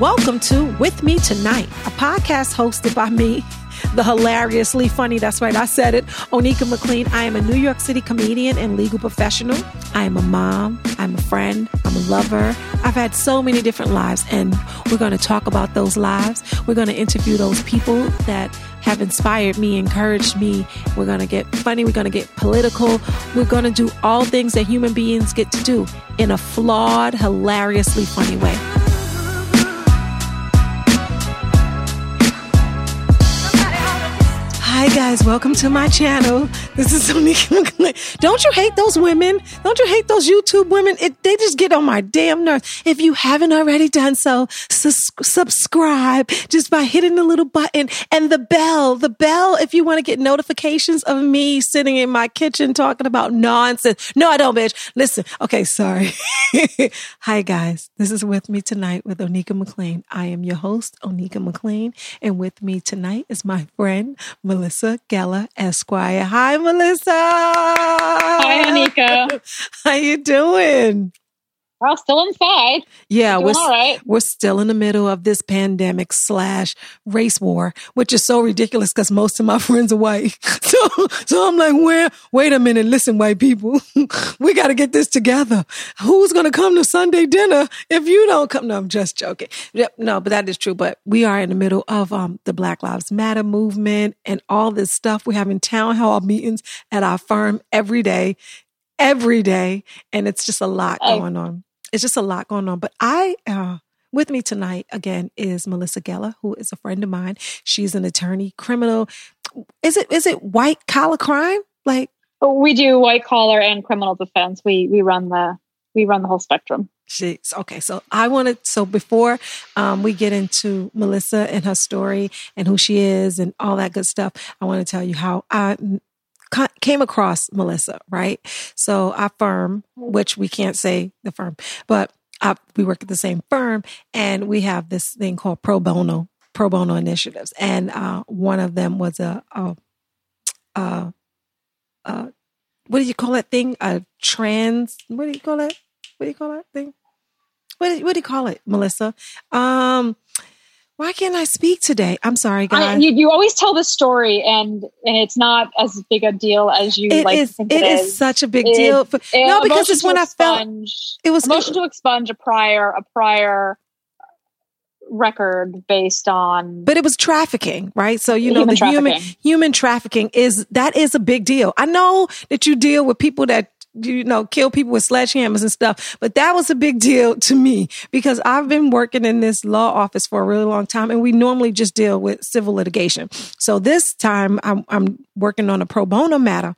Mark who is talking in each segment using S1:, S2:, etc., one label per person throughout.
S1: Welcome to With Me Tonight, a podcast hosted by me, the hilariously funny, that's right, I said it, Onika McLean. I am a New York City comedian and legal professional. I am a mom, I'm a friend, I'm a lover. I've had so many different lives, and we're going to talk about those lives. We're going to interview those people that have inspired me, encouraged me. We're going to get funny, we're going to get political. We're going to do all things that human beings get to do in a flawed, hilariously funny way. Hi guys, welcome to my channel. This is Sonika. Don't you hate those women? Don't you hate those YouTube women? It, they just get on my damn nerves. If you haven't already done so, sus- subscribe just by hitting the little button and the bell. The bell if you want to get notifications of me sitting in my kitchen talking about nonsense. No, I don't, bitch. Listen. Okay, sorry. Hi guys, this is with me tonight with Onika McLean. I am your host, Onika McLean, and with me tonight is my friend Melissa. Melissa Geller Esquire. Hi, Melissa.
S2: Hi, Anika.
S1: How you doing?
S2: We're still inside.
S1: Yeah,
S2: we're all right.
S1: we're still in the middle of this pandemic slash race war, which is so ridiculous because most of my friends are white. So, so I'm like, where? Wait a minute, listen, white people, we got to get this together. Who's gonna come to Sunday dinner if you don't come? No, I'm just joking. Yep, no, but that is true. But we are in the middle of um the Black Lives Matter movement and all this stuff. We're having town hall meetings at our firm every day every day and it's just a lot going on it's just a lot going on. But I, uh, with me tonight again is Melissa Geller, who is a friend of mine. She's an attorney, criminal. Is it is it white collar crime? Like
S2: we do white collar and criminal defense. We we run the we run the whole spectrum.
S1: She's okay. So I wanted so before um, we get into Melissa and her story and who she is and all that good stuff, I want to tell you how I came across Melissa, right? So our firm, which we can't say the firm, but I, we work at the same firm and we have this thing called pro bono, pro bono initiatives. And uh, one of them was a, a, a, a, what do you call that thing? A trans, what do you call that? What do you call that thing? What, what do you call it, Melissa? Um, why can't I speak today? I'm sorry, guys. I,
S2: you, you, always tell the story, and and it's not as big a deal as you
S1: it
S2: like.
S1: Is, it, it is. is. such a big it, deal. For, no, because it's when expunge, I felt
S2: it was motion to expunge a prior a prior record based on
S1: but it was trafficking right so you know the human human trafficking is that is a big deal i know that you deal with people that you know, kill people with sledgehammers and stuff. But that was a big deal to me because I've been working in this law office for a really long time and we normally just deal with civil litigation. So this time I'm, I'm working on a pro bono matter.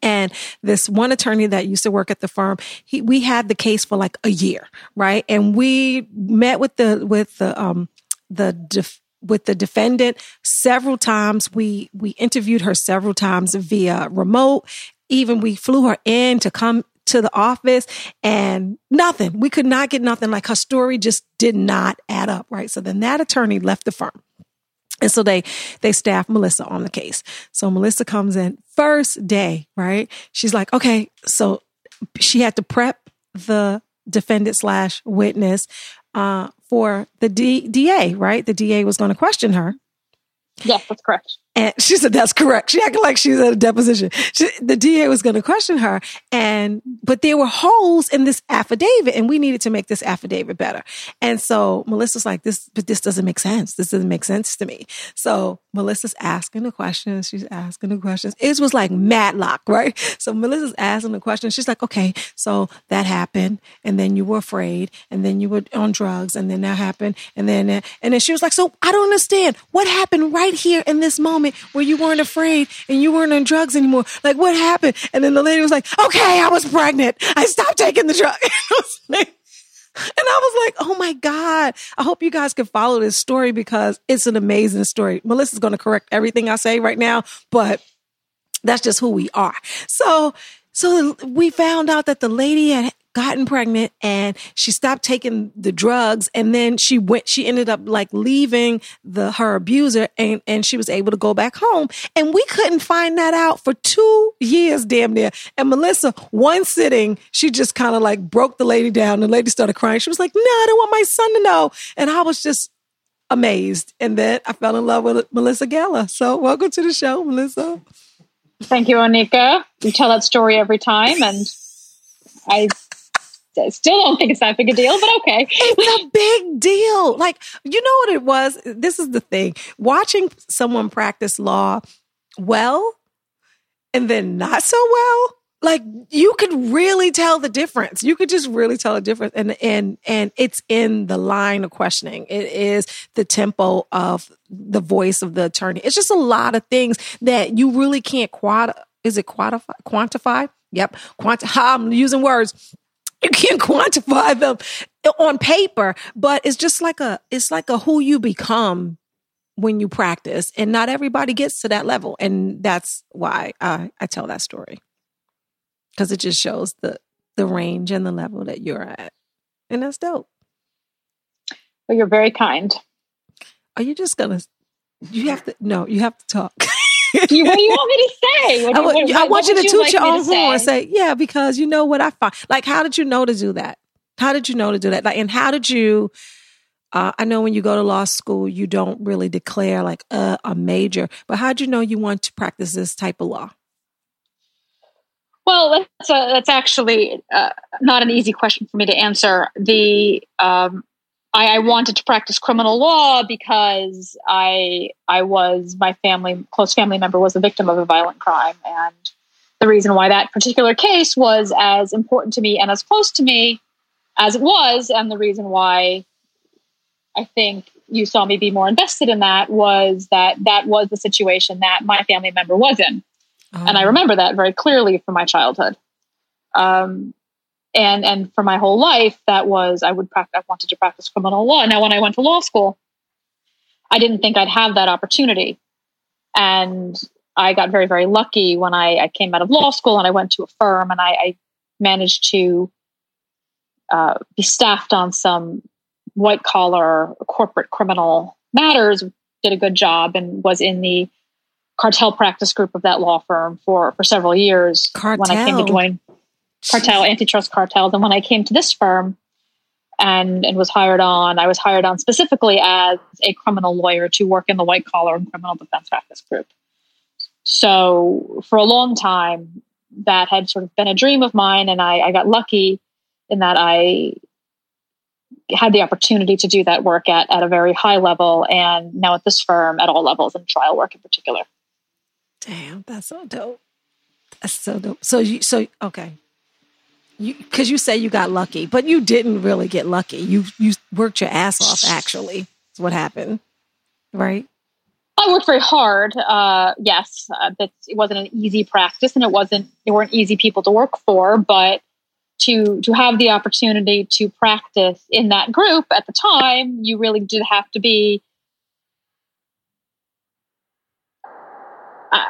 S1: And this one attorney that used to work at the firm, he, we had the case for like a year, right? And we met with the, with the, um, the, def- with the defendant several times. We we interviewed her several times via remote even we flew her in to come to the office and nothing. We could not get nothing. Like her story just did not add up, right? So then that attorney left the firm. And so they they staff Melissa on the case. So Melissa comes in first day, right? She's like, okay, so she had to prep the defendant slash witness uh, for the D- DA, right? The DA was going to question her.
S2: Yes, that's correct.
S1: And she said, that's correct. She acted like she was at a deposition. She, the DA was going to question her. And, but there were holes in this affidavit and we needed to make this affidavit better. And so Melissa's like, this, but this doesn't make sense. This doesn't make sense to me. So Melissa's asking the questions. She's asking the questions. It was like Matlock, right? So Melissa's asking the questions. She's like, okay, so that happened. And then you were afraid. And then you were on drugs. And then that happened. And then, and then she was like, so I don't understand what happened right here in this moment where you weren't afraid and you weren't on drugs anymore? Like, what happened? And then the lady was like, okay, I was pregnant. I stopped taking the drug. And I was like, oh my God. I hope you guys can follow this story because it's an amazing story. Melissa's going to correct everything I say right now, but that's just who we are. So, so we found out that the lady had gotten pregnant and she stopped taking the drugs. And then she went she ended up like leaving the her abuser and and she was able to go back home. And we couldn't find that out for 2 years damn near. And Melissa one sitting she just kind of like broke the lady down. The lady started crying. She was like no I don't want my son to know. And I was just amazed. And then I fell in love with Melissa Geller. So welcome to the show Melissa.
S2: Thank you, Onika. You tell that story every time, and I still don't think it's that big a deal, but okay.
S1: It's a big deal. Like, you know what it was? This is the thing. Watching someone practice law well and then not so well, like you could really tell the difference. You could just really tell the difference. And and and it's in the line of questioning. It is the tempo of the voice of the attorney. It's just a lot of things that you really can't quad. Is it quantify? Quantify? Yep. Quanti- I'm using words you can't quantify them on paper, but it's just like a it's like a who you become when you practice, and not everybody gets to that level, and that's why I, I tell that story because it just shows the the range and the level that you're at, and that's dope.
S2: Well, you're very kind.
S1: Are you just gonna? You have to no. You have to talk.
S2: you, what do you want me to say? What,
S1: I,
S2: what,
S1: I want you to
S2: you
S1: toot
S2: like
S1: your own
S2: horn
S1: and say, yeah, because you know what I find. Like, how did you know to do that? How did you know to do that? Like, and how did you? Uh, I know when you go to law school, you don't really declare like uh, a major, but how did you know you want to practice this type of law?
S2: Well, that's, a, that's actually uh, not an easy question for me to answer. The um, I, I, wanted to practice criminal law because I I was my family close family member was a victim of a violent crime, and the reason why that particular case was as important to me and as close to me as it was, and the reason why I think you saw me be more invested in that was that that was the situation that my family member was in, oh. and I oh. remember that very clearly from my childhood. Um, and and for my whole life that was i would practice i wanted to practice criminal law now when i went to law school i didn't think i'd have that opportunity and i got very very lucky when i, I came out of law school and i went to a firm and i, I managed to uh, be staffed on some white collar corporate criminal matters did a good job and was in the cartel practice group of that law firm for for several years
S1: cartel.
S2: when i came to join cartel, antitrust cartels. And when I came to this firm and, and was hired on, I was hired on specifically as a criminal lawyer to work in the white collar and criminal defense practice group. So for a long time, that had sort of been a dream of mine. And I, I got lucky in that I had the opportunity to do that work at, at a very high level and now at this firm at all levels and trial work in particular.
S1: Damn, that's so dope. That's so dope. So you so okay because you say you got lucky, but you didn't really get lucky. You you worked your ass off. Actually, is what happened, right?
S2: I worked very hard. Uh, yes, uh, it wasn't an easy practice, and it wasn't. They weren't easy people to work for, but to to have the opportunity to practice in that group at the time, you really did have to be. Uh,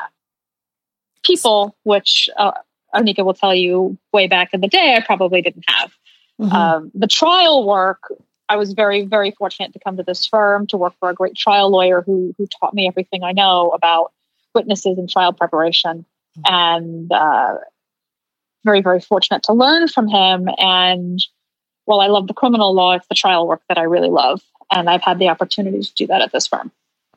S2: people, which uh, Anika will tell you way back in the day, I probably didn't have. Mm-hmm. Um, the trial work, I was very, very fortunate to come to this firm to work for a great trial lawyer who who taught me everything I know about witnesses and trial preparation, mm-hmm. and uh, very, very fortunate to learn from him. And while I love the criminal law, it's the trial work that I really love, and I've had the opportunity to do that at this firm.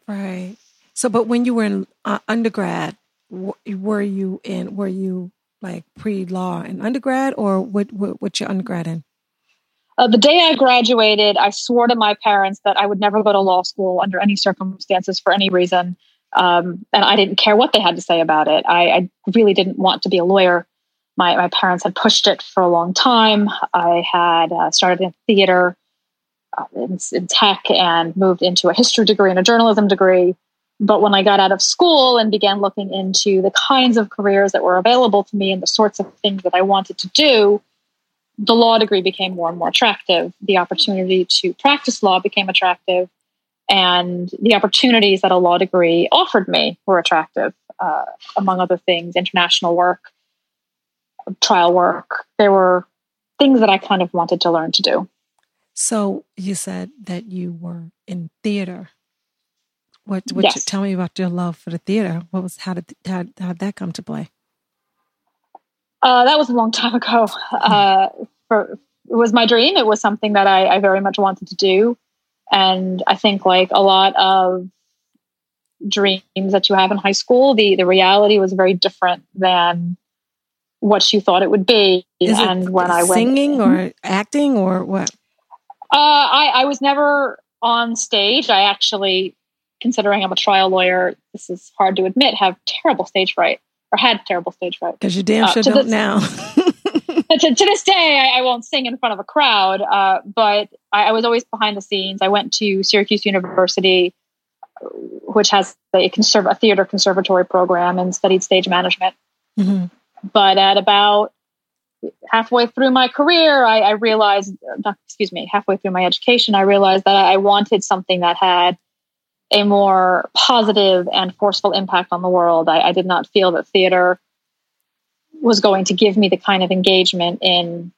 S1: Right. So, but when you were in uh, undergrad, were you in? Were you like pre law and undergrad, or what, what what's your undergrad in?
S2: Uh, the day I graduated, I swore to my parents that I would never go to law school under any circumstances for any reason. Um, and I didn't care what they had to say about it. I, I, really didn't want to be a lawyer. My, my parents had pushed it for a long time. I had uh, started in theater uh, in, in tech and moved into a history degree and a journalism degree. But when I got out of school and began looking into the kinds of careers that were available to me and the sorts of things that I wanted to do, the law degree became more and more attractive. The opportunity to practice law became attractive. And the opportunities that a law degree offered me were attractive, uh, among other things, international work, trial work. There were things that I kind of wanted to learn to do.
S1: So you said that you were in theater. What? what yes. tell me about your love for the theater. What was? How did how, how did that come to play?
S2: Uh, that was a long time ago. Uh, for it was my dream. It was something that I, I very much wanted to do, and I think like a lot of dreams that you have in high school, the the reality was very different than what you thought it would be.
S1: Is and when I went singing or acting or what?
S2: Uh, I, I was never on stage. I actually, considering I'm a trial lawyer, this is hard to admit, have terrible stage fright or had terrible stage fright.
S1: Because you damn uh, sure don't this, now.
S2: to, to, this day, I, I, won't sing in front of a crowd, uh, but I, I, was always behind the scenes. I went to Syracuse University, which has a, conserv- a theater conservatory program and studied stage management. Mm-hmm. But at about halfway through my career, I, I realized, uh, excuse me, halfway through my education, I realized that I wanted something that had a more positive and forceful impact on the world. I, I did not feel that theater was going to give me the kind of engagement in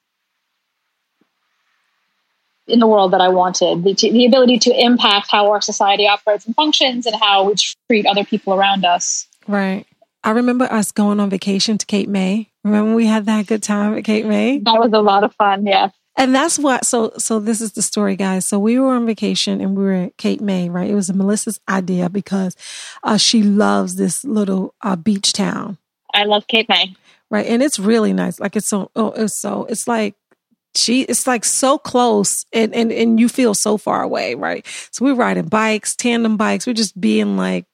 S2: in the world that I wanted, the, the ability to impact how our society operates and functions and how we treat other people around us.
S1: Right. I remember us going on vacation to Cape May. Remember we had that good time at Cape May?
S2: That was a lot of fun, yeah.
S1: And that's what so so this is the story, guys. So we were on vacation and we were at Cape May, right? It was a Melissa's idea because uh, she loves this little uh, beach town.
S2: I love Cape May.
S1: Right. And it's really nice. Like it's so oh it's so it's like she it's like so close and, and and you feel so far away, right? So we're riding bikes, tandem bikes, we're just being like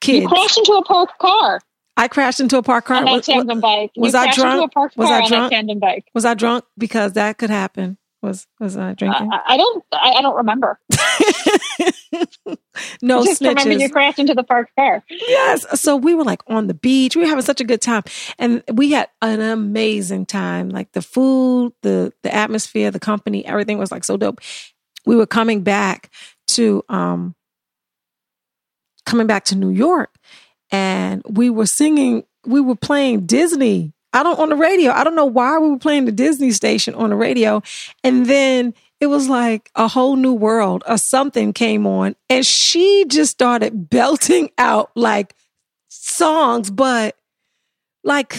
S1: kids.
S2: You crashed into a parked car.
S1: I crashed into a parked car.
S2: On a tandem bike.
S1: Was you I drunk?
S2: was
S1: I
S2: drunk? tandem bike.
S1: Was I drunk? Because that could happen. Was was I drinking?
S2: I, I don't. I, I, don't remember.
S1: no
S2: I just
S1: snitches.
S2: remember you crashed into the parked car.
S1: Yes. So we were like on the beach. We were having such a good time, and we had an amazing time. Like the food, the the atmosphere, the company, everything was like so dope. We were coming back to um coming back to New York, and we were singing, we were playing Disney. I don't on the radio. I don't know why we were playing the Disney station on the radio. And then it was like a whole new world or something came on and she just started belting out like songs, but like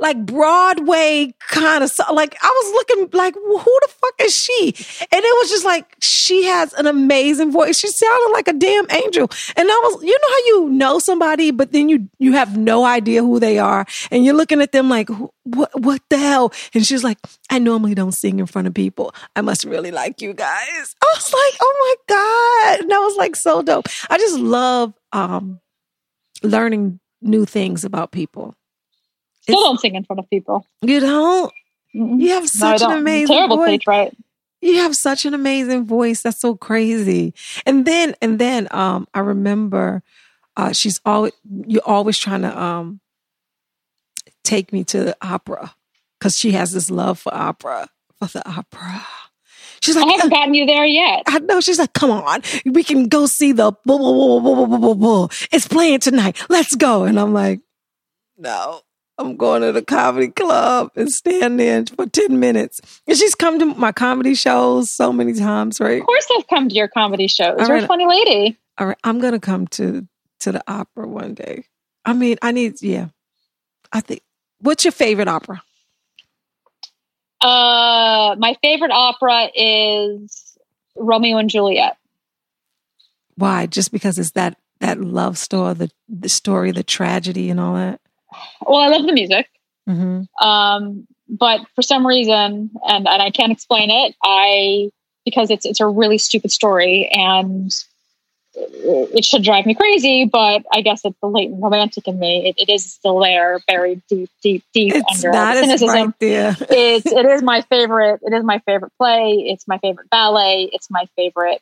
S1: like Broadway kind of like I was looking like who the fuck is she? And it was just like she has an amazing voice. She sounded like a damn angel. And I was you know how you know somebody but then you you have no idea who they are and you're looking at them like what what the hell? And she's like I normally don't sing in front of people. I must really like you guys. I was like, "Oh my god." And I was like so dope. I just love um learning new things about people.
S2: Still don't sing in front of people.
S1: You don't? Mm-mm. You have such no, an amazing
S2: terrible
S1: voice.
S2: stage right?
S1: You have such an amazing voice. That's so crazy. And then and then um I remember uh she's always you're always trying to um take me to the opera because she has this love for opera for the opera. She's like,
S2: I haven't gotten you there yet.
S1: I know. She's like, come on, we can go see the. It's playing tonight. Let's go. And I'm like, no, I'm going to the comedy club and stand there for 10 minutes. And she's come to my comedy shows so many times, right?
S2: Of course I've come to your comedy shows. All You're right. a funny lady.
S1: All right. I'm going to come to, to the opera one day. I mean, I need, yeah. I think, what's your favorite opera?
S2: Uh, my favorite opera is Romeo and Juliet.
S1: Why? Just because it's that, that love story, the, the story, the tragedy and all that?
S2: Well, I love the music. Mm-hmm. Um, but for some reason, and, and I can't explain it, I because it's it's a really stupid story and it should drive me crazy, but I guess it's the latent romantic in me. It, it is still there, buried deep, deep, deep
S1: it's
S2: under all the cynicism. It's it is my favorite. It is my favorite play. It's my favorite ballet. It's my favorite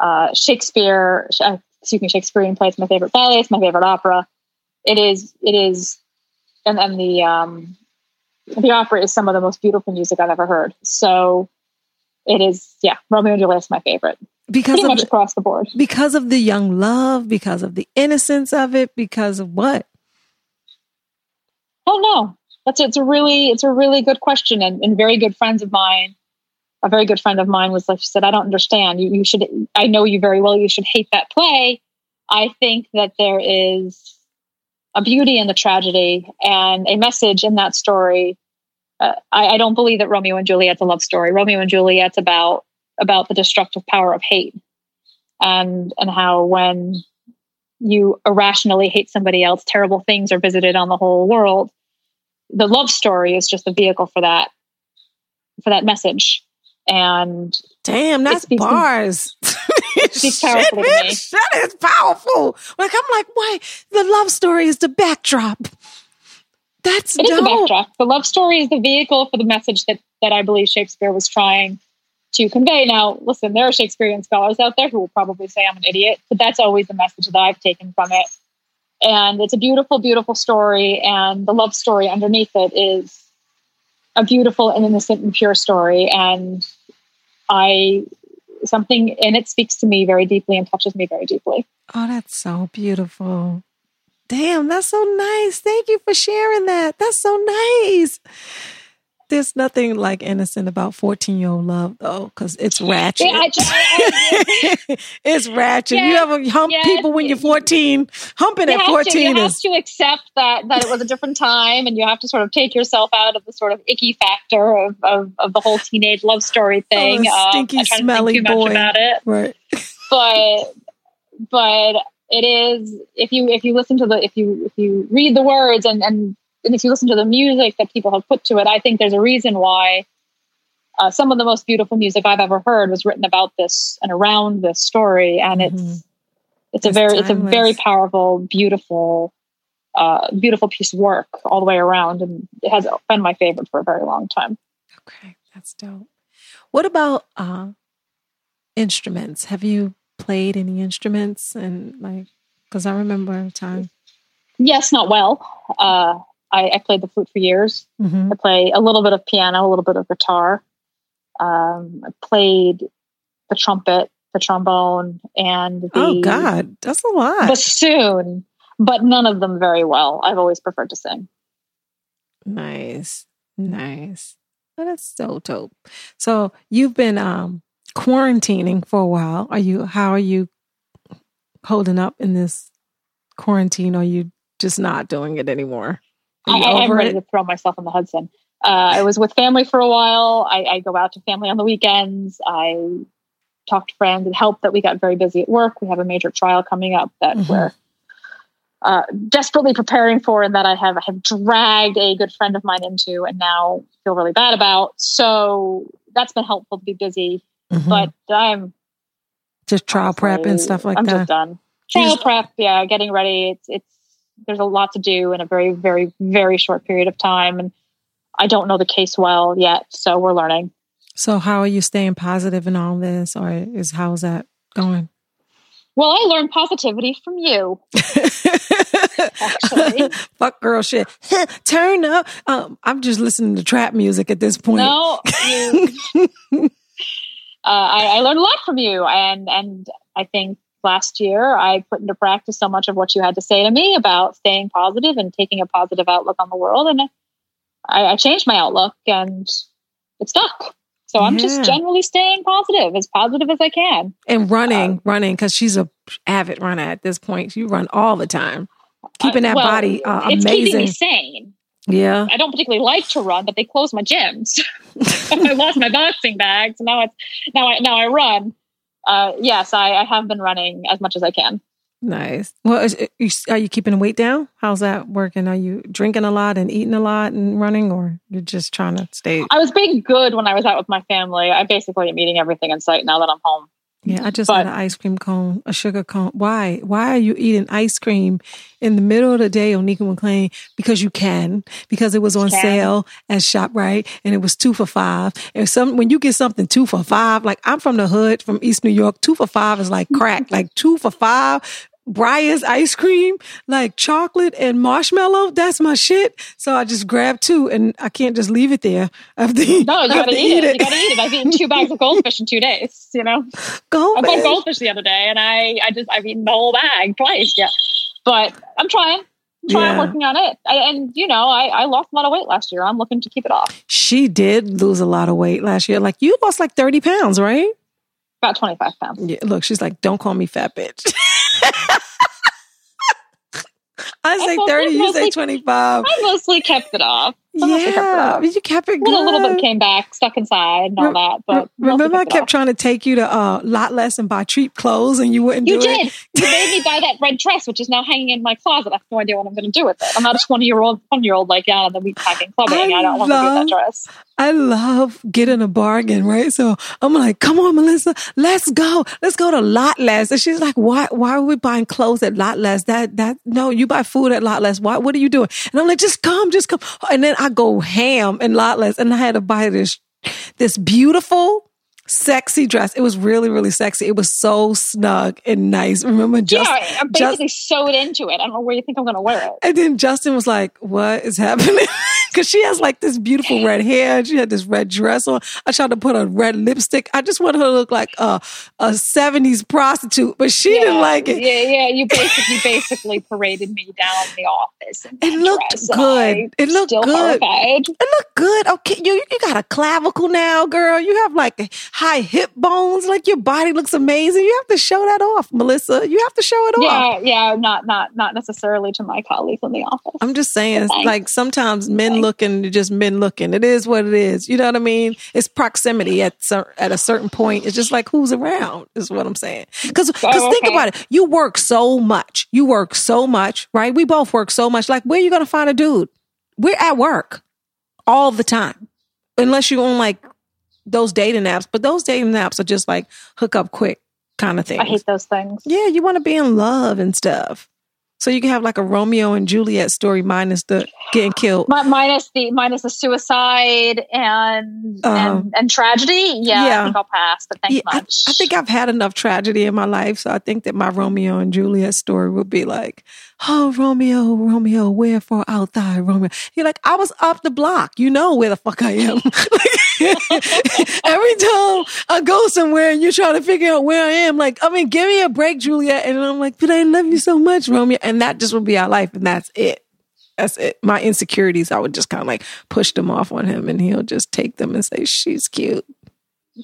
S2: uh, Shakespeare. Uh, excuse me, Shakespearean play. It's my favorite ballet. It's my favorite opera it is it is and then the um the opera is some of the most beautiful music I've ever heard. So it is yeah, Romeo and Juliet is my favorite.
S1: Because
S2: Pretty much
S1: the,
S2: across the board.
S1: Because of the young love, because of the innocence of it, because of what?
S2: Oh no. That's it's a really it's a really good question, and, and very good friends of mine. A very good friend of mine was like, she said, "I don't understand. You, you should. I know you very well. You should hate that play." I think that there is a beauty in the tragedy and a message in that story. Uh, I, I don't believe that Romeo and Juliet's a love story. Romeo and Juliet's about about the destructive power of hate and and how when you irrationally hate somebody else, terrible things are visited on the whole world. The love story is just a vehicle for that for that message. And
S1: damn, that's bars.
S2: She's powerful
S1: shit, Shit is powerful. Like I'm like, why? The love story is the backdrop. That's
S2: it
S1: dope.
S2: is the backdrop. The love story is the vehicle for the message that that I believe Shakespeare was trying to convey. Now, listen, there are Shakespearean scholars out there who will probably say I'm an idiot, but that's always the message that I've taken from it. And it's a beautiful, beautiful story, and the love story underneath it is a beautiful and innocent and pure story. And I something and it speaks to me very deeply and touches me very deeply.
S1: Oh, that's so beautiful. Damn, that's so nice. Thank you for sharing that. That's so nice. There's nothing like innocent about 14 year old love though, because it's ratchet. Yeah, it's ratchet. Yeah, you ever hump yeah, people when you're 14? Humping you at 14
S2: to, you
S1: is.
S2: have to accept that that it was a different time, and you have to sort of take yourself out of the sort of icky factor of, of, of the whole teenage love story oh, thing.
S1: Oh, stinky, um, smelly boy.
S2: about it,
S1: right?
S2: But but it is if you if you listen to the if you if you read the words and and if you listen to the music that people have put to it, I think there's a reason why uh, some of the most beautiful music I've ever heard was written about this and around this story, and mm-hmm. it's it's, a very timeless. it's a very powerful, beautiful, uh, beautiful piece of work all the way around, and it has been my favorite for a very long time.
S1: Okay, that's dope. What about uh, instruments? Have you played any instruments and like? Because I remember a time.
S2: Yes, not well. Uh, I, I played the flute for years. Mm-hmm. I play a little bit of piano, a little bit of guitar. Um, I played the trumpet, the trombone, and the
S1: oh god, that's a lot.
S2: Bassoon, but none of them very well. I've always preferred to sing.
S1: Nice, nice. That's so dope. So you've been um, quarantining for a while. Are you? How are you holding up in this quarantine? Are you just not doing it anymore?
S2: I, am ready it? to throw myself in the Hudson. Uh, I was with family for a while. I, I, go out to family on the weekends. I talk to friends. It helped that we got very busy at work. We have a major trial coming up that mm-hmm. we're uh, desperately preparing for, and that I have I have dragged a good friend of mine into, and now feel really bad about. So that's been helpful to be busy. Mm-hmm. But I'm
S1: just trial honestly, prep and stuff like
S2: I'm
S1: that.
S2: I'm just done. Trial prep, yeah, getting ready. It's it's there's a lot to do in a very, very, very short period of time. And I don't know the case well yet. So we're learning.
S1: So how are you staying positive in all this or is how's that going?
S2: Well, I learned positivity from you. Actually.
S1: Fuck girl shit. Turn up. Um, I'm just listening to trap music at this point.
S2: No, you, uh, I, I learned a lot from you, and and I think last year, I put into practice so much of what you had to say to me about staying positive and taking a positive outlook on the world. And I, I changed my outlook and it stuck. So I'm yeah. just generally staying positive, as positive as I can.
S1: And running, uh, running, because she's a avid runner at this point. You run all the time, keeping that well, body uh,
S2: it's
S1: amazing.
S2: keeping me sane.
S1: Yeah,
S2: I don't particularly like to run, but they closed my gyms. I lost my boxing bags. Now it's now I now I run uh, yes, I, I, have been running as much as I can.
S1: Nice. Well, is, are you keeping weight down? How's that working? Are you drinking a lot and eating a lot and running, or you're just trying to stay?
S2: I was being good when I was out with my family. I basically am eating everything in sight now that I'm home.
S1: Yeah, I just but, had an ice cream cone, a sugar cone. Why? Why are you eating ice cream in the middle of the day Onika McLean? Because you can. Because it was on sale at ShopRite and it was two for five. And some when you get something two for five, like I'm from the hood, from East New York, two for five is like crack. like two for five Breyers ice cream, like chocolate and marshmallow. That's my shit. So I just grabbed two and I can't just leave it there. I have to,
S2: no, you gotta eat, eat it. it. You gotta eat it. I've eaten two bags of goldfish in two days, you know?
S1: Goldfish.
S2: I bought goldfish the other day and I, I just, I've eaten the whole bag twice. Yeah. But I'm trying. try yeah. working on it. I, and you know, I, I lost a lot of weight last year. I'm looking to keep it off.
S1: She did lose a lot of weight last year. Like you lost like 30 pounds, right?
S2: About 25 pounds.
S1: Yeah, look, she's like, don't call me fat bitch. I say 30, you say 25.
S2: I mostly kept it off.
S1: Yeah, you kept it good.
S2: A little bit came back, stuck inside and all that. But
S1: remember, I kept trying to take you to uh, Lot Less and buy cheap clothes, and you wouldn't
S2: you
S1: do
S2: did.
S1: it.
S2: You made me buy that red dress, which is now hanging in my closet. I have no idea what I'm going to do with it. I'm not a 20 year old, 20 year old like down in the meatpacking clubbing. I, I don't want to do that dress.
S1: I love getting a bargain, right? So I'm like, come on, Melissa, let's go. Let's go to Lot Less. And she's like, why, why are we buying clothes at Lot Less? That, that, no, you buy food at Lot Less. Why, what are you doing? And I'm like, just come, just come. And then I go ham and Lot Less and I had to buy this, this beautiful, sexy dress. It was really, really sexy. It was so snug and nice. Remember,
S2: just yeah, I'm basically just, sewed into it. I don't know where you think I'm going to wear it.
S1: And then Justin was like, "What is happening?" Because she has like this beautiful red hair. And She had this red dress on. I tried to put a red lipstick. I just wanted her to look like a a '70s prostitute, but she
S2: yeah,
S1: didn't like it.
S2: Yeah, yeah. You basically basically paraded me down the office.
S1: It looked
S2: dress,
S1: good. It looked good.
S2: Horrified.
S1: It looked good. Okay, you you got a clavicle now, girl. You have like high hip bones. Like your body looks amazing. You have to show that off, Melissa. You have to show it
S2: yeah,
S1: off.
S2: Yeah, yeah. Not not not necessarily to my colleagues in the office.
S1: I'm just saying, like sometimes men looking, just men looking. It is what it is. You know what I mean? It's proximity at at a certain point. It's just like who's around is what I'm saying. Because oh, okay. think about it. You work so much. You work so much, right? We both work so much. Like where are you going to find a dude? We're at work all the time, unless you own like those dating apps, but those dating apps are just like hook up quick kind of thing. I
S2: hate those things.
S1: Yeah, you want to be in love and stuff. So you can have like a Romeo and Juliet story minus the getting killed.
S2: minus the minus the suicide and um, and, and, tragedy. Yeah, yeah, I think I'll pass. But thanks yeah, much.
S1: I, I, think I've had enough tragedy in my life, so I think that my Romeo and Juliet story would be like, "Oh, Romeo, Romeo, wherefore art thou, Romeo?" You're like, I was up the block. You know where the fuck I am. Every time I go somewhere and you're trying to figure out where I am, like, I mean, give me a break, Juliet. And I'm like, but I love you so much, Romeo. And that just would be our life. And that's it. That's it. My insecurities, I would just kind of like push them off on him and he'll just take them and say, she's cute.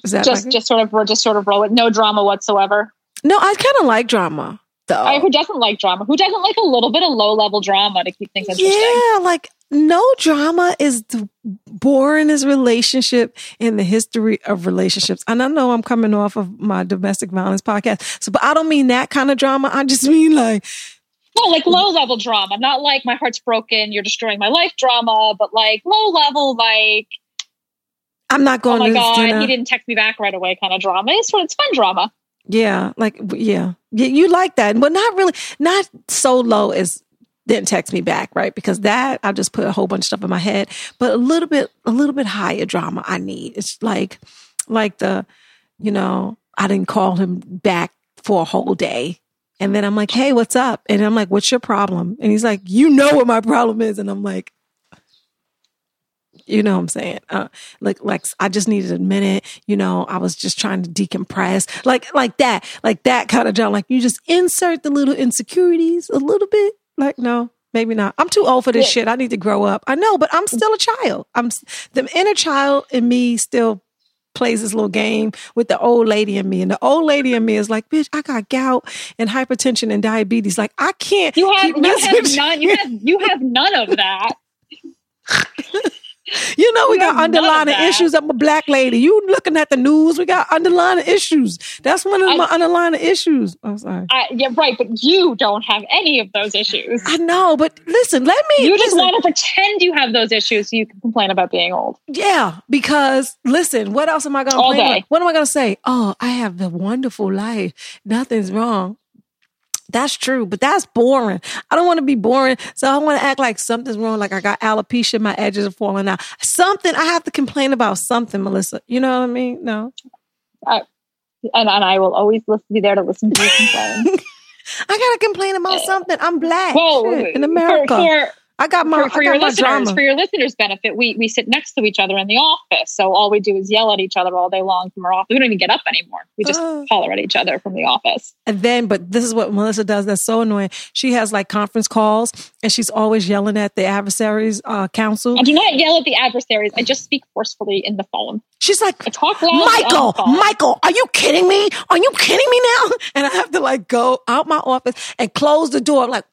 S2: Is that just, like just sort of, just sort of roll it. No drama whatsoever.
S1: No, I kind of like drama. Though.
S2: I, who doesn't like drama? Who doesn't like a little bit of low level drama to keep things interesting?
S1: Yeah, like no drama is the boringest relationship in the history of relationships. And I know I'm coming off of my domestic violence podcast. So, but I don't mean that kind of drama. I just mean like,
S2: no, like low level drama, not like my heart's broken, you're destroying my life drama, but like low level, like
S1: I'm not oh going.
S2: To Oh
S1: my
S2: god, dinner. he didn't text me back right away, kind of drama. It's it's fun drama.
S1: Yeah, like yeah, yeah, you like that, but not really, not so low as didn't text me back, right? Because that I just put a whole bunch of stuff in my head. But a little bit, a little bit higher drama I need. It's like, like the, you know, I didn't call him back for a whole day. And then I'm like, hey, what's up? And I'm like, what's your problem? And he's like, you know what my problem is. And I'm like, you know what I'm saying? Uh, like, like I just needed a minute. You know, I was just trying to decompress, like, like that, like that kind of job. Like you just insert the little insecurities a little bit, like, no, maybe not. I'm too old for this yeah. shit. I need to grow up. I know, but I'm still a child. I'm the inner child in me still plays this little game with the old lady in me. And the old lady in me is like, bitch, I got gout and hypertension and diabetes. Like I can't.
S2: You have, you have none. You have, you have none of that.
S1: You know, we got underlying issues. I'm a black lady. You looking at the news, we got underlying issues. That's one of I, my underlying issues. I'm sorry.
S2: I, yeah, right. But you don't have any of those issues.
S1: I know, but listen, let me.
S2: You just want to pretend you have those issues so you can complain about being old.
S1: Yeah, because listen, what else am I going to complain What am I going to say? Oh, I have a wonderful life. Nothing's wrong. That's true, but that's boring. I don't want to be boring. So I want to act like something's wrong. Like I got alopecia, my edges are falling out. Something I have to complain about something, Melissa. You know what I mean? No.
S2: I, and, and I will always listen, be there to listen to you complain.
S1: I gotta complain about eh. something. I'm black in America. For, for, I got my
S2: for, for your listeners drama. for your listeners' benefit. We we sit next to each other in the office, so all we do is yell at each other all day long from our office. We don't even get up anymore. We just uh, holler at each other from the office.
S1: And then, but this is what Melissa does. That's so annoying. She has like conference calls, and she's always yelling at the adversaries uh, counsel.
S2: I do not yell at the adversaries. I just speak forcefully in the phone.
S1: She's like, I talk Michael, Michael, are you kidding me? Are you kidding me now? And I have to like go out my office and close the door. like,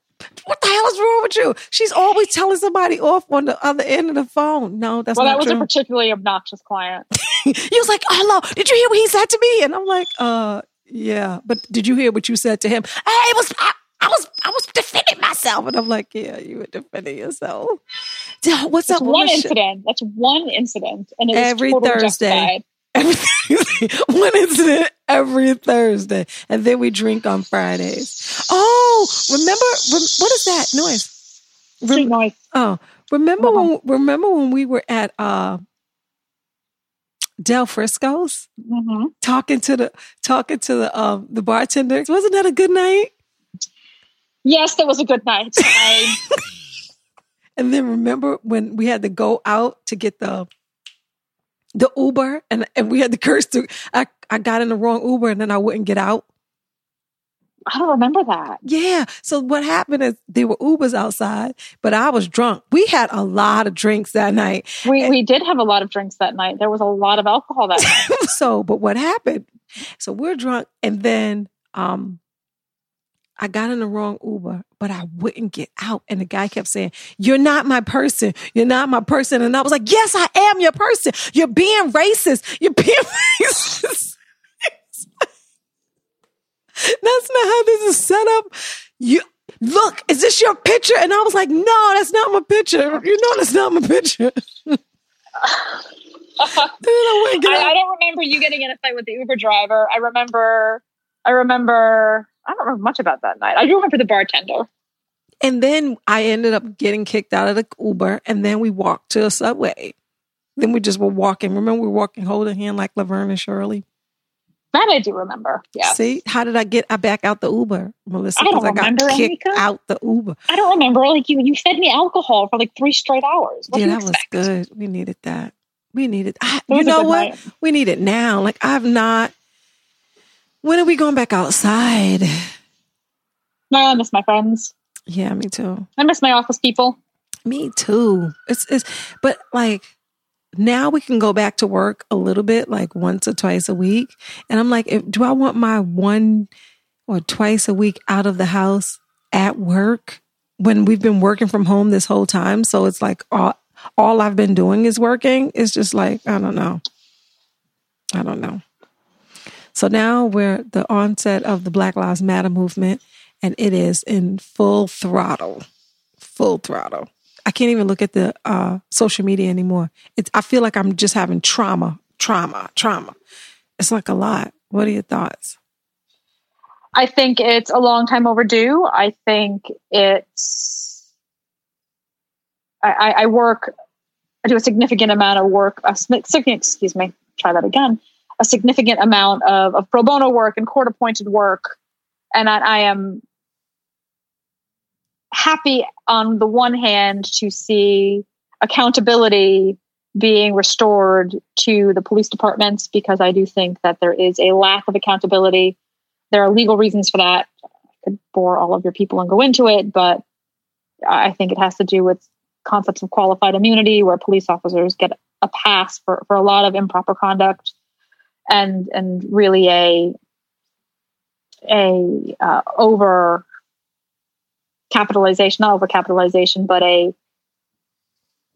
S1: what the hell is wrong with you? She's always telling somebody off on the other end of the phone. No, that's
S2: well,
S1: that
S2: was
S1: true.
S2: a particularly obnoxious client.
S1: he was like, "Hello, did you hear what he said to me?" And I'm like, "Uh, yeah." But did you hear what you said to him? Hey, it was I, I was I was defending myself, and I'm like, "Yeah, you were defending yourself." What's
S2: That's
S1: up?
S2: One incident. That's one incident, and
S1: every Thursday.
S2: Justified.
S1: Every one incident every Thursday, and then we drink on Fridays. Oh, remember what is that noise?
S2: Rem- noise.
S1: Oh, remember when remember when we were at uh Del Frisco's
S2: mm-hmm.
S1: talking to the talking to the um the bartender. Wasn't that a good night?
S2: Yes, that was a good night. I...
S1: and then remember when we had to go out to get the the Uber and, and we had the curse to I, I got in the wrong Uber and then I wouldn't get out.
S2: I don't remember that.
S1: Yeah. So what happened is there were Ubers outside, but I was drunk. We had a lot of drinks that night.
S2: We and, we did have a lot of drinks that night. There was a lot of alcohol that night.
S1: so, but what happened? So we're drunk and then um I got in the wrong Uber, but I wouldn't get out. And the guy kept saying, You're not my person. You're not my person. And I was like, Yes, I am your person. You're being racist. You're being racist. that's not how this is set up. You look, is this your picture? And I was like, No, that's not my picture. You know, that's not my picture.
S2: I, I don't remember you getting in a fight with the Uber driver. I remember, I remember I don't remember much about that night. I do remember the bartender.
S1: And then I ended up getting kicked out of the Uber, and then we walked to a subway. Then we just were walking. Remember, we were walking holding hand like Laverne and Shirley.
S2: That I do remember. Yeah.
S1: See, how did I get I back out the Uber, Melissa? Because I, I, got kicked out the Uber.
S2: I don't remember. Like you, you fed me alcohol for like three straight hours. What
S1: yeah, that
S2: expect?
S1: was good. We needed that. We needed. I, you know what? Night. We need it now. Like I've not when are we going back outside?
S2: No, I miss my friends.
S1: Yeah, me too.
S2: I miss my office people.
S1: Me too. It's it's but like now we can go back to work a little bit, like once or twice a week. And I'm like, if, do I want my one or twice a week out of the house at work when we've been working from home this whole time? So it's like all all I've been doing is working. It's just like I don't know. I don't know. So now we're the onset of the Black Lives Matter movement, and it is in full throttle. Full throttle. I can't even look at the uh, social media anymore. It's, I feel like I'm just having trauma, trauma, trauma. It's like a lot. What are your thoughts?
S2: I think it's a long time overdue. I think it's. I, I work. I do a significant amount of work. A, excuse me. Try that again a significant amount of, of pro bono work and court appointed work. And I, I am happy on the one hand to see accountability being restored to the police departments because I do think that there is a lack of accountability. There are legal reasons for that. I could bore all of your people and go into it, but I think it has to do with concepts of qualified immunity where police officers get a pass for, for a lot of improper conduct and and really a a uh, over capitalization, not over capitalization, but a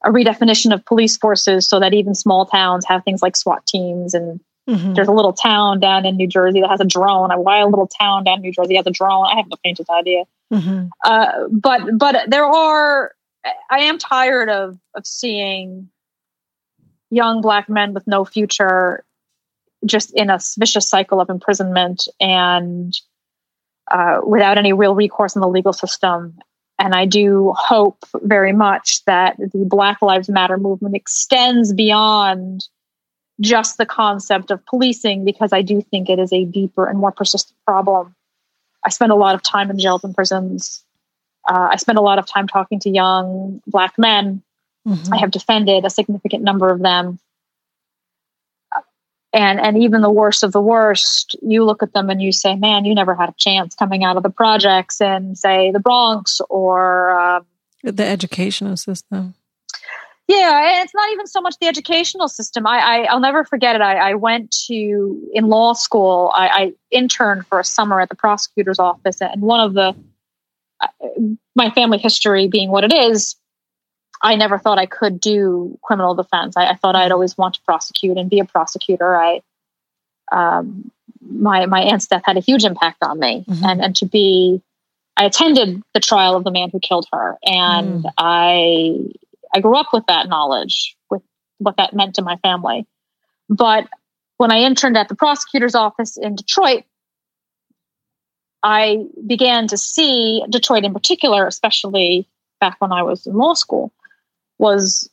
S2: a redefinition of police forces so that even small towns have things like SWAT teams and mm-hmm. there's a little town down in New Jersey that has a drone. A wild little town down in New Jersey has a drone. I have no faintest idea. Mm-hmm. Uh, but but there are. I am tired of of seeing young black men with no future just in a vicious cycle of imprisonment and uh, without any real recourse in the legal system. And I do hope very much that the Black Lives Matter movement extends beyond just the concept of policing because I do think it is a deeper and more persistent problem. I spend a lot of time in jails and prisons. Uh, I spend a lot of time talking to young black men. Mm-hmm. I have defended a significant number of them. And and even the worst of the worst, you look at them and you say, "Man, you never had a chance coming out of the projects in, say, the Bronx or um,
S1: the educational system."
S2: Yeah, and it's not even so much the educational system. I, I will never forget it. I, I went to in law school. I, I interned for a summer at the prosecutor's office, and one of the my family history being what it is, I never thought I could do criminal defense. I, I thought I'd always want to prosecute and be a prosecutor. I, um, my my aunt's death had a huge impact on me, mm-hmm. and and to be, I attended the trial of the man who killed her, and mm. I I grew up with that knowledge, with what that meant to my family. But when I interned at the prosecutor's office in Detroit, I began to see Detroit in particular, especially back when I was in law school, was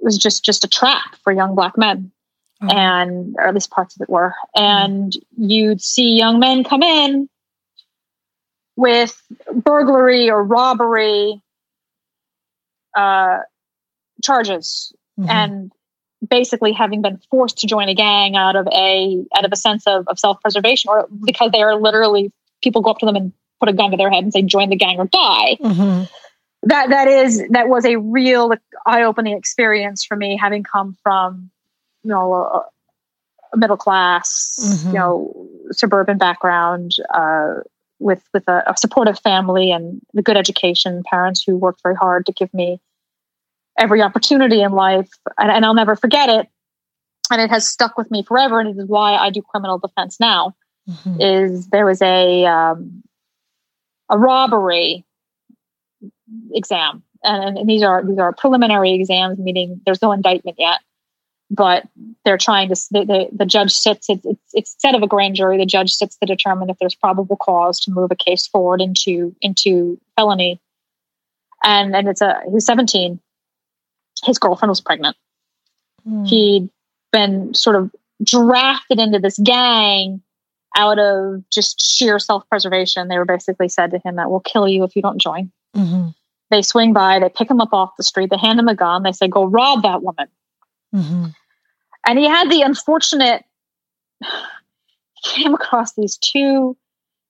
S2: was just just a trap for young black men, mm-hmm. and or at least parts of it were. And mm-hmm. you'd see young men come in with burglary or robbery uh, charges, mm-hmm. and basically having been forced to join a gang out of a out of a sense of, of self preservation, or because they are literally people go up to them and put a gun to their head and say, join the gang or die. Mm-hmm. That, that is, that was a real eye opening experience for me, having come from, you know, a, a middle class, mm-hmm. you know, suburban background, uh, with, with a, a supportive family and the good education, parents who worked very hard to give me every opportunity in life. And, and I'll never forget it. And it has stuck with me forever. And it is why I do criminal defense now mm-hmm. is there was a um, a robbery exam, and, and, these are these are preliminary exams, meaning there's no indictment yet, but they're trying to. The, the, the judge sits. It's, it's, instead of a grand jury, the judge sits to determine if there's probable cause to move a case forward into into felony. And and it's a he's 17. His girlfriend was pregnant. Mm. He'd been sort of drafted into this gang out of just sheer self preservation, they were basically said to him that we'll kill you if you don't join. Mm-hmm. They swing by, they pick him up off the street, they hand him a gun, they say, go rob that woman. Mm-hmm. And he had the unfortunate, came across these two,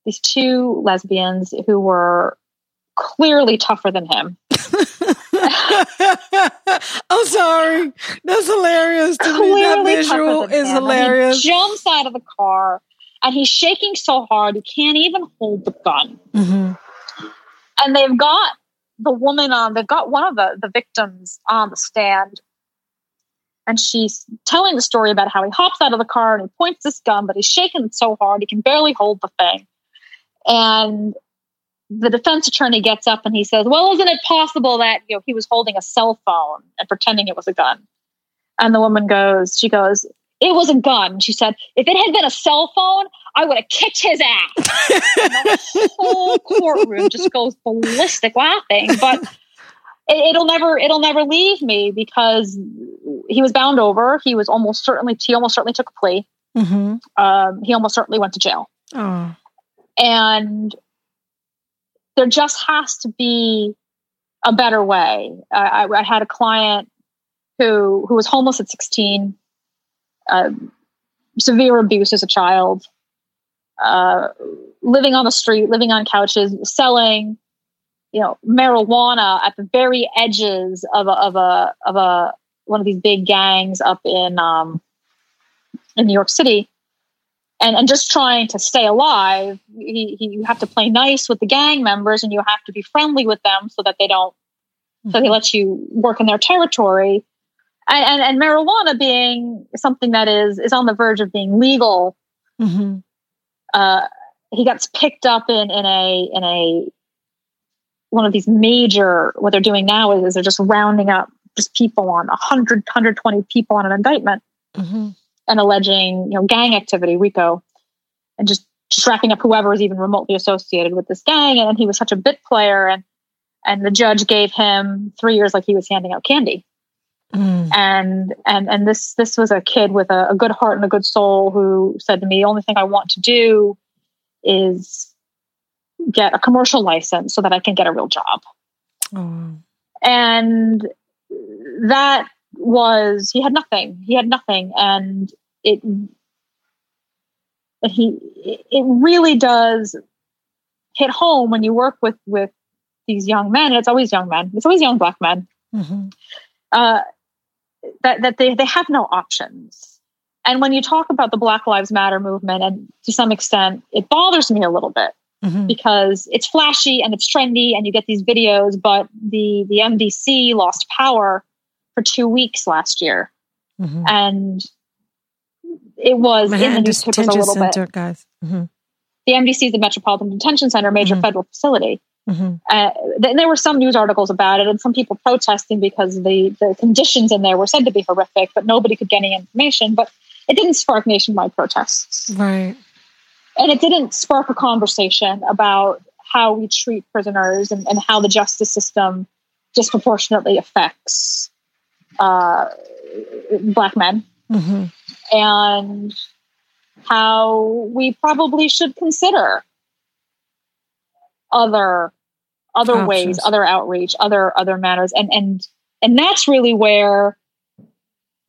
S2: these two lesbians who were clearly tougher than him.
S1: I'm sorry. That's hilarious. To Clearly me, that visual is him. hilarious.
S2: he jumps out of the car and he's shaking so hard he can't even hold the gun. Mm-hmm. And they've got the woman on, they've got one of the, the victims on the stand. And she's telling the story about how he hops out of the car and he points this gun, but he's shaking it so hard he can barely hold the thing. And the defense attorney gets up and he says, Well, isn't it possible that you know he was holding a cell phone and pretending it was a gun? And the woman goes, she goes, it was a gun. She said, if it had been a cell phone, I would have kicked his ass. the whole courtroom just goes ballistic laughing. But it, will never it'll never leave me because he was bound over. He was almost certainly he almost certainly took a plea. Mm-hmm. Um, he almost certainly went to jail. Oh. And there just has to be a better way. I, I had a client who who was homeless at 16 uh, severe abuse as a child, uh, living on the street, living on couches, selling, you know, marijuana at the very edges of a of a of a one of these big gangs up in um, in New York City, and and just trying to stay alive. He, he, you have to play nice with the gang members, and you have to be friendly with them so that they don't, mm-hmm. so they let you work in their territory and, and, and marijuana being something that is is on the verge of being legal. Mm-hmm. Uh, he gets picked up in in a in a one of these major what they're doing now is, is they're just rounding up just people on 100 120 people on an indictment mm-hmm. and alleging you know gang activity RICO and just just wrapping up whoever is even remotely associated with this gang and he was such a bit player and and the judge gave him three years like he was handing out candy Mm. And and and this this was a kid with a, a, good heart and a good soul who said to me, "The only thing I want to do is get a commercial license so that I can get a real job. Oh. And that was he had nothing. He had nothing, and it he it really does hit home when you work with with these young men. It's always young men. It's always young black men. Mm-hmm. Uh, that that they they have no options. And when you talk about the Black Lives Matter movement, and to some extent, it bothers me a little bit mm-hmm. because it's flashy and it's trendy, and you get these videos. But the the MDC lost power for two weeks last year, mm-hmm. and it was Manhattan in the newspapers a little Center, bit. Guys. Mm-hmm. The MDC is the Metropolitan Detention Center, major mm-hmm. federal facility. Mm-hmm. Uh, th- there were some news articles about it, and some people protesting because the the conditions in there were said to be horrific, but nobody could get any information. But it didn't spark nationwide protests,
S1: right?
S2: And it didn't spark a conversation about how we treat prisoners and, and how the justice system disproportionately affects uh, black men. Mm-hmm and how we probably should consider other other Options. ways other outreach other other matters and and and that's really where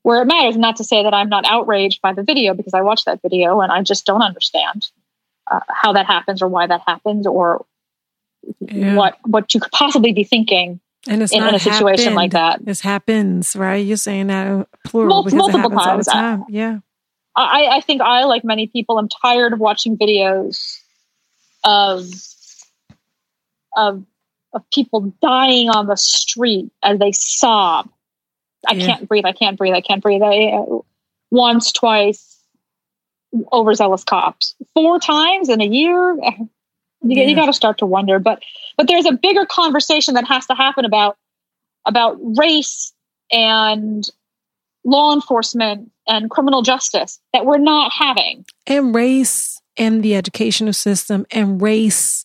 S2: where it matters not to say that i'm not outraged by the video because i watched that video and i just don't understand uh, how that happens or why that happens or yeah. what what you could possibly be thinking and it's in, not in a situation happened. like that.
S1: This happens, right? You're saying that plural Mul- multiple times. Time. Yeah.
S2: I, I think I, like many people, am tired of watching videos of of of people dying on the street as they sob. I yeah. can't breathe. I can't breathe. I can't breathe. I, once, twice, overzealous cops, four times in a year. You, yeah. you got to start to wonder. But but there's a bigger conversation that has to happen about about race and law enforcement and criminal justice that we're not having.
S1: And race and the educational system and race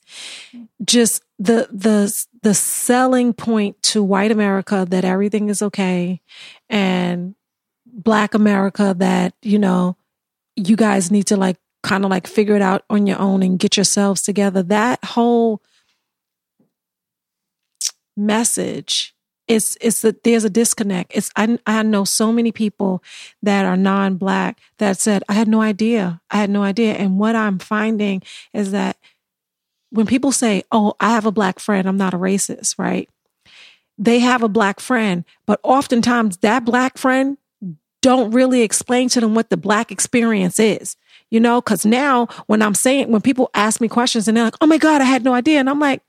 S1: just the the the selling point to white America that everything is okay and black America that, you know, you guys need to like kind of like figure it out on your own and get yourselves together. That whole message it's it's that there's a disconnect. It's I I know so many people that are non-black that said I had no idea. I had no idea. And what I'm finding is that when people say, "Oh, I have a black friend. I'm not a racist," right? They have a black friend, but oftentimes that black friend don't really explain to them what the black experience is you know, because now when I'm saying, when people ask me questions and they're like, oh my God, I had no idea. And I'm like,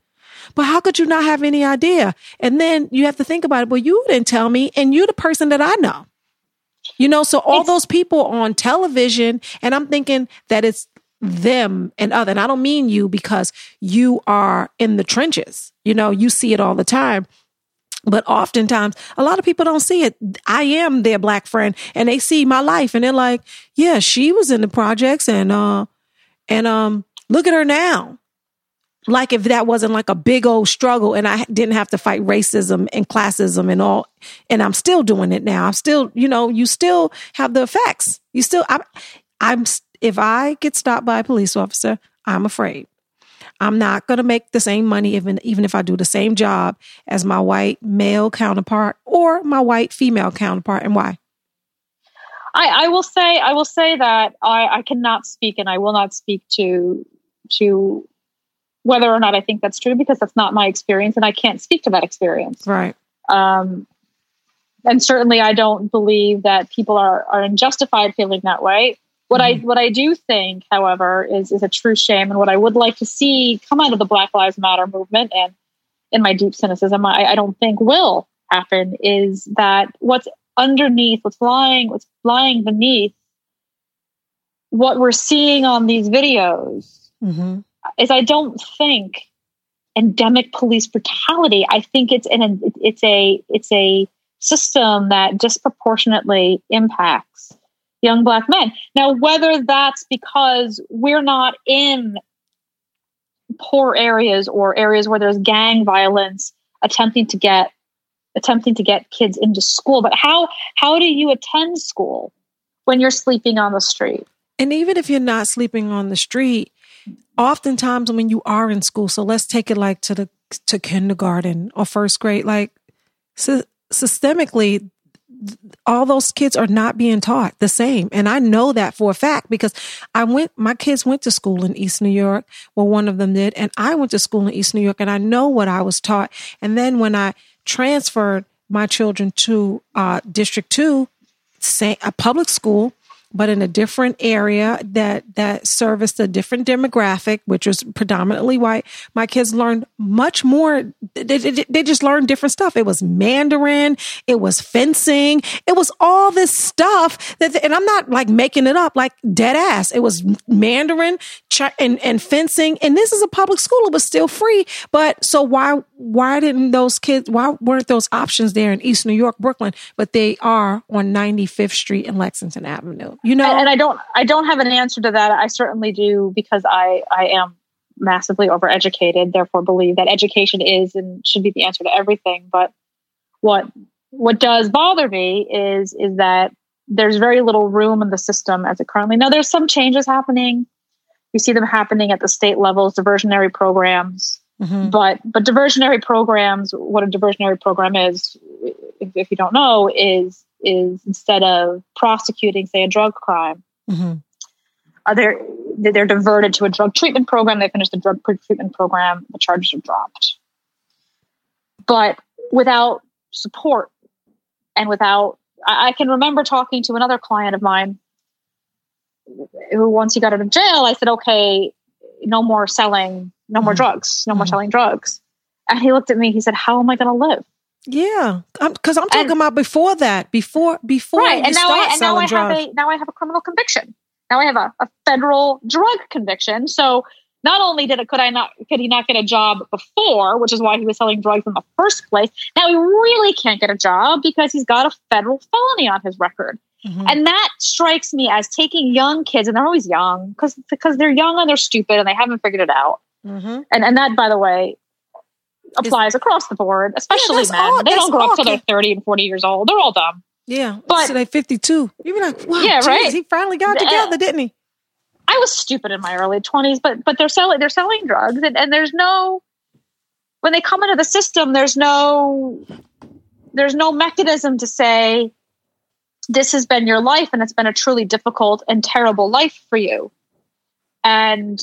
S1: but how could you not have any idea? And then you have to think about it. Well, you didn't tell me, and you're the person that I know. You know, so all those people on television, and I'm thinking that it's them and other. And I don't mean you because you are in the trenches. You know, you see it all the time. But oftentimes, a lot of people don't see it. I am their black friend and they see my life and they're like, yeah, she was in the projects and, uh, and, um, look at her now. Like if that wasn't like a big old struggle and I didn't have to fight racism and classism and all, and I'm still doing it now. I'm still, you know, you still have the effects. You still, I'm, I'm, if I get stopped by a police officer, I'm afraid. I'm not going to make the same money even even if I do the same job as my white male counterpart or my white female counterpart. And why?
S2: I, I will say I will say that I, I cannot speak and I will not speak to to whether or not I think that's true because that's not my experience and I can't speak to that experience.
S1: Right.
S2: Um, and certainly I don't believe that people are, are unjustified feeling that way. What mm-hmm. I what I do think, however, is is a true shame, and what I would like to see come out of the Black Lives Matter movement, and in my deep cynicism, I, I don't think will happen, is that what's underneath, what's lying, what's lying beneath what we're seeing on these videos mm-hmm. Is I don't think endemic police brutality. I think it's an it's a it's a system that disproportionately impacts young black men. Now, whether that's because we're not in poor areas or areas where there's gang violence attempting to get attempting to get kids into school, but how how do you attend school when you're sleeping on the street?
S1: And even if you're not sleeping on the street, oftentimes when you are in school, so let's take it like to the to kindergarten or first grade, like sy- systemically, all those kids are not being taught the same. And I know that for a fact because I went, my kids went to school in East New York. Well, one of them did. And I went to school in East New York and I know what I was taught. And then when I transferred my children to uh, District 2, a public school, but in a different area that that serviced a different demographic, which was predominantly white. My kids learned much more. They, they, they, just learned different stuff. It was Mandarin, it was fencing, it was all this stuff that, and I'm not like making it up, like dead ass. It was Mandarin and and fencing, and this is a public school. It was still free, but so why why didn't those kids? Why weren't those options there in East New York, Brooklyn? But they are on 95th Street and Lexington Avenue you know
S2: and i don't i don't have an answer to that. I certainly do because i i am massively overeducated therefore believe that education is and should be the answer to everything. But what what does bother me is is that there's very little room in the system as it currently. Now there's some changes happening. You see them happening at the state levels diversionary programs. Mm-hmm. but but diversionary programs what a diversionary program is if, if you don't know is is instead of prosecuting, say, a drug crime, mm-hmm. are there they're diverted to a drug treatment program. They finish the drug treatment program. The charges are dropped, but without support and without, I, I can remember talking to another client of mine who once he got out of jail, I said, okay, no more selling, no more mm-hmm. drugs, no more mm-hmm. selling drugs. And he looked at me, he said, how am I going to live?
S1: Yeah, because I'm, I'm, talking and, about before that, before before right. and now I, and now I
S2: drugs. have a now I have a criminal conviction. Now I have a, a federal drug conviction. So not only did it could I not could he not get a job before, which is why he was selling drugs in the first place. Now he really can't get a job because he's got a federal felony on his record. Mm-hmm. And that strikes me as taking young kids, and they're always young because because they're young and they're stupid and they haven't figured it out. Mm-hmm. And and that, by the way, applies across the board, especially yeah, men. All, they don't grow up till they're 30 and 40 years old. They're all dumb.
S1: Yeah. But so they 52. You'd be like, wow, yeah, geez, right? he finally got together, uh, didn't he?
S2: I was stupid in my early 20s, but but they're selling they're selling drugs and, and there's no when they come into the system, there's no there's no mechanism to say this has been your life and it's been a truly difficult and terrible life for you. And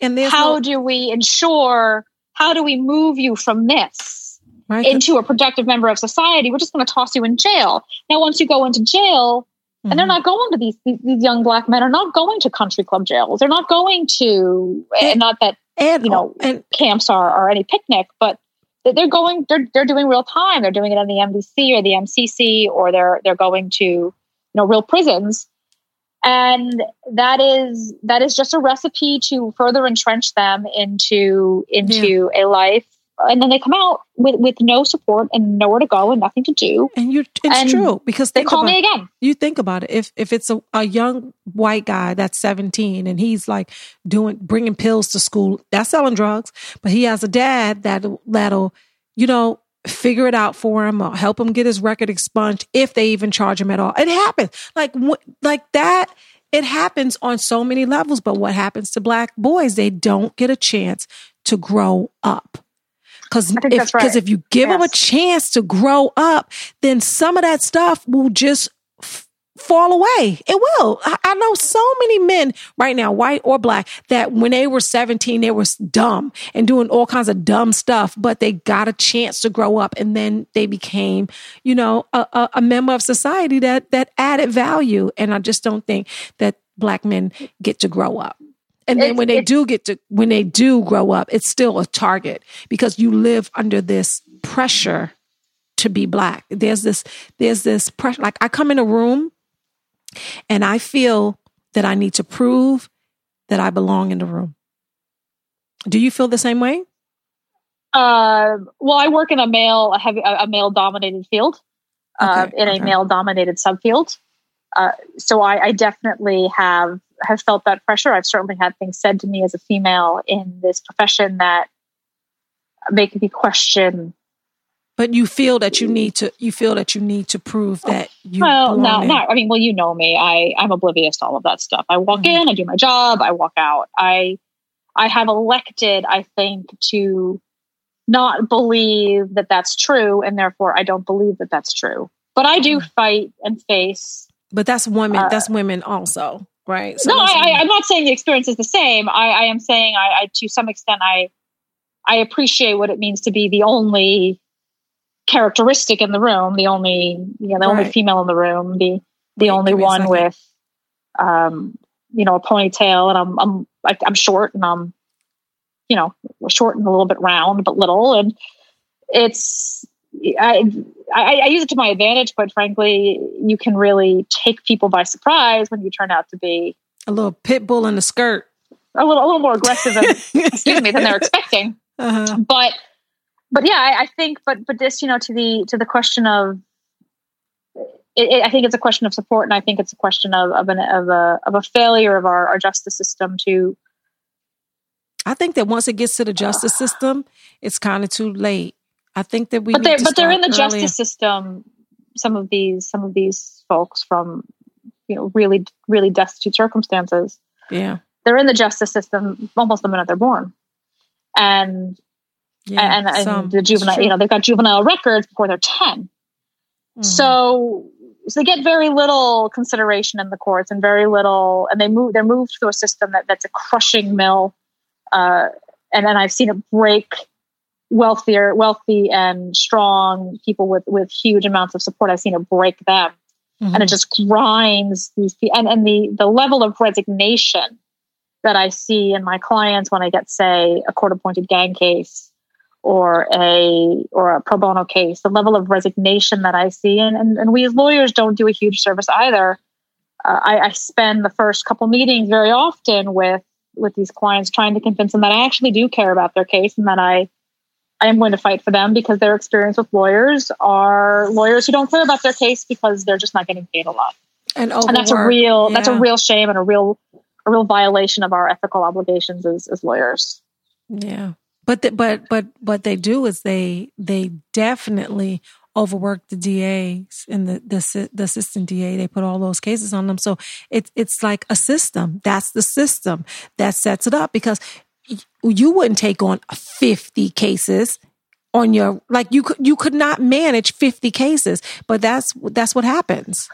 S2: and how no- do we ensure how do we move you from this right. into a productive member of society? We're just going to toss you in jail. Now, once you go into jail, mm-hmm. and they're mm-hmm. not going to these, these, these young black men are not going to country club jails. They're not going to, and, not that and, you know and, camps are or any picnic, but they're going they're they're doing real time. They're doing it in the MDC or the MCC, or they're they're going to you know real prisons and that is that is just a recipe to further entrench them into into yeah. a life. And then they come out with with no support and nowhere to go and nothing to do.
S1: And you it's
S2: and
S1: true because
S2: they call
S1: about,
S2: me again.
S1: you think about it. If if it's a, a young white guy that's 17 and he's like doing bringing pills to school that's selling drugs. But he has a dad that that'll you know figure it out for him or help him get his record expunged if they even charge him at all. It happens. Like like that it happens on so many levels, but what happens to black boys? They don't get a chance to grow up. Cause if, right. if you give yes. them a chance to grow up, then some of that stuff will just fall away. It will. I, I, know so many men right now, white or black, that when they were 17, they were dumb and doing all kinds of dumb stuff, but they got a chance to grow up and then they became, you know, a, a, a member of society that, that added value. And I just don't think that black men get to grow up. And then it's, when they do get to, when they do grow up, it's still a target because you live under this pressure to be black. There's this, there's this pressure. Like I come in a room and I feel that I need to prove that I belong in the room. Do you feel the same way?
S2: Uh, well, I work in a male, a, heavy, a male dominated field, uh, in okay. a male dominated subfield. Uh, so I, I, definitely have have felt that pressure. I've certainly had things said to me as a female in this profession that make me question
S1: but you feel that you need to you feel that you need to prove that you
S2: well no no i mean well you know me i i'm oblivious to all of that stuff i walk mm-hmm. in i do my job i walk out i I have elected, I think, to not believe that that's true, and therefore I don't believe that that's true. But I do mm. fight and face.
S1: But that's women. Uh, that's women also, right?
S2: So no, I, am not saying the experience is the same. I, I am saying, I, I, to some extent, I I appreciate what it means to be the only characteristic in the room, the only you know, the right. only female in the room, the the only one with um, you know, a ponytail and I'm I'm like I'm short and I'm you know, short and a little bit round but little and it's I, I, I use it to my advantage, quite frankly. You can really take people by surprise when you turn out to be
S1: a little pit bull in a skirt,
S2: a little a little more aggressive, than, excuse me, than they're expecting. Uh-huh. But but yeah, I, I, think, but but this, you know, to the to the question of, it, it, I think it's a question of support, and I think it's a question of of an of a of a failure of our, our justice system to.
S1: I think that once it gets to the justice uh, system, it's kind of too late. I think that we,
S2: but they're but they're in the earlier. justice system. Some of these some of these folks from you know really really destitute circumstances.
S1: Yeah,
S2: they're in the justice system almost the minute they're born, and yeah, and, and the juvenile, you know, they've got juvenile records before they're 10. Mm-hmm. So, so they get very little consideration in the courts and very little, and they move, they're moved through a system that, that's a crushing mill. Uh, and then I've seen it break wealthier, wealthy and strong people with, with huge amounts of support. I've seen it break them. Mm-hmm. And it just grinds these people. And, and the, the level of resignation that I see in my clients when I get, say, a court appointed gang case or a or a pro bono case, the level of resignation that I see, and and, and we as lawyers don't do a huge service either. Uh, I, I spend the first couple meetings very often with with these clients, trying to convince them that I actually do care about their case and that I I am going to fight for them because their experience with lawyers are lawyers who don't care about their case because they're just not getting paid a lot.
S1: And,
S2: and that's a real yeah. that's a real shame and a real a real violation of our ethical obligations as, as lawyers.
S1: Yeah. But the, but but what they do is they they definitely overwork the DAs and the, the the assistant DA. They put all those cases on them. So it's it's like a system. That's the system that sets it up because you wouldn't take on 50 cases on your like you could you could not manage 50 cases but that's that's what happens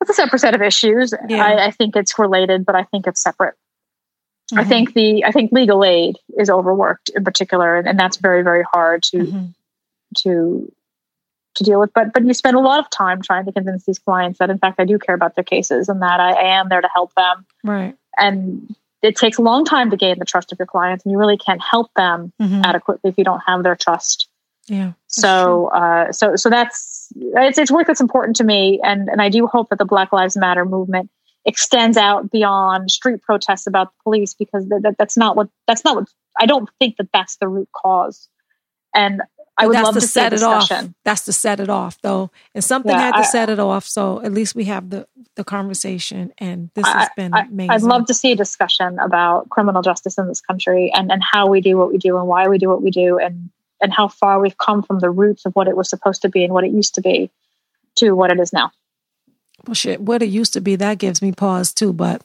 S2: it's a separate set of issues yeah. I, I think it's related but i think it's separate Mm-hmm. I think the I think legal aid is overworked in particular, and, and that's very very hard to mm-hmm. to to deal with. But but you spend a lot of time trying to convince these clients that in fact I do care about their cases and that I, I am there to help them.
S1: Right.
S2: And it takes a long time to gain the trust of your clients, and you really can't help them mm-hmm. adequately if you don't have their trust.
S1: Yeah.
S2: So uh, so so that's it's it's work that's important to me, and and I do hope that the Black Lives Matter movement extends out beyond street protests about the police because that, that, that's not what that's not what I don't think that that's the root cause. And I would love to, to set it
S1: off. That's to set it off, though, and something yeah, had to I, set it off. So at least we have the the conversation, and this has been I, amazing.
S2: I'd love to see a discussion about criminal justice in this country and and how we do what we do and why we do what we do and and how far we've come from the roots of what it was supposed to be and what it used to be to what it is now.
S1: Well, shit, what it used to be, that gives me pause too, but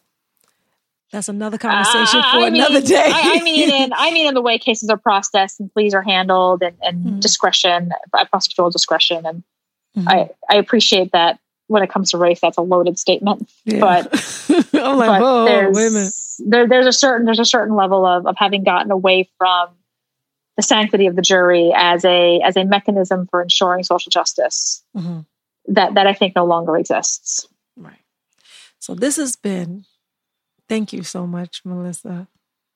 S1: that's another conversation uh, for I another day.
S2: I, I, mean, in, I mean, in the way cases are processed and pleas are handled and, and mm-hmm. discretion, uh, prosecutorial discretion. And mm-hmm. I, I appreciate that when it comes to race, that's a loaded statement. Yeah. But,
S1: I'm like, but
S2: there's, wait a minute. There, there's a certain, there's a certain level of, of having gotten away from the sanctity of the jury as a, as a mechanism for ensuring social justice. Mm-hmm that that I think no longer exists.
S1: Right. So this has been thank you so much, Melissa.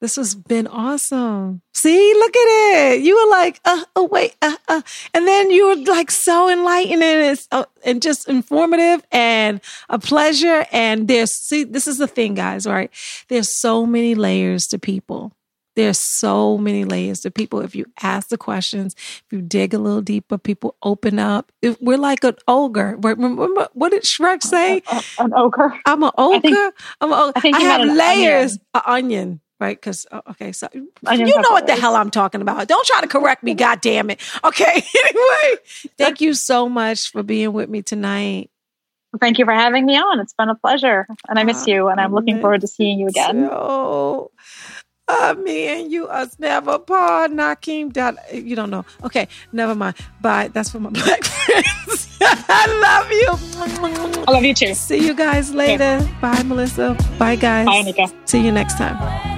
S1: This has been awesome. See, look at it. You were like, uh, oh, wait, uh, uh. And then you were like so enlightening and, uh, and just informative and a pleasure. And there's, see, this is the thing, guys, right? There's so many layers to people. There's so many layers to people. If you ask the questions, if you dig a little deeper, people open up. If we're like an ogre. Remember what did Shrek say?
S2: an ogre.
S1: I'm an ogre. I think, I'm a, I, think I have layers. Onion. An onion right? Because oh, okay, so you know what the hell I'm talking about. Don't try to correct me, God damn it. Okay, anyway, thank you so much for being with me tonight.
S2: Thank you for having me on. It's been a pleasure, and I miss uh, you, and I'm looking forward to seeing you again.
S1: So, Uh, me and you us never part. Nakeem dot. You don't know. Okay, never mind. Bye. That's for my black friends. I love
S2: you. I love you too.
S1: See you guys later. Okay. Bye, Melissa. Bye, guys.
S2: Bye, Onika.
S1: See you next time.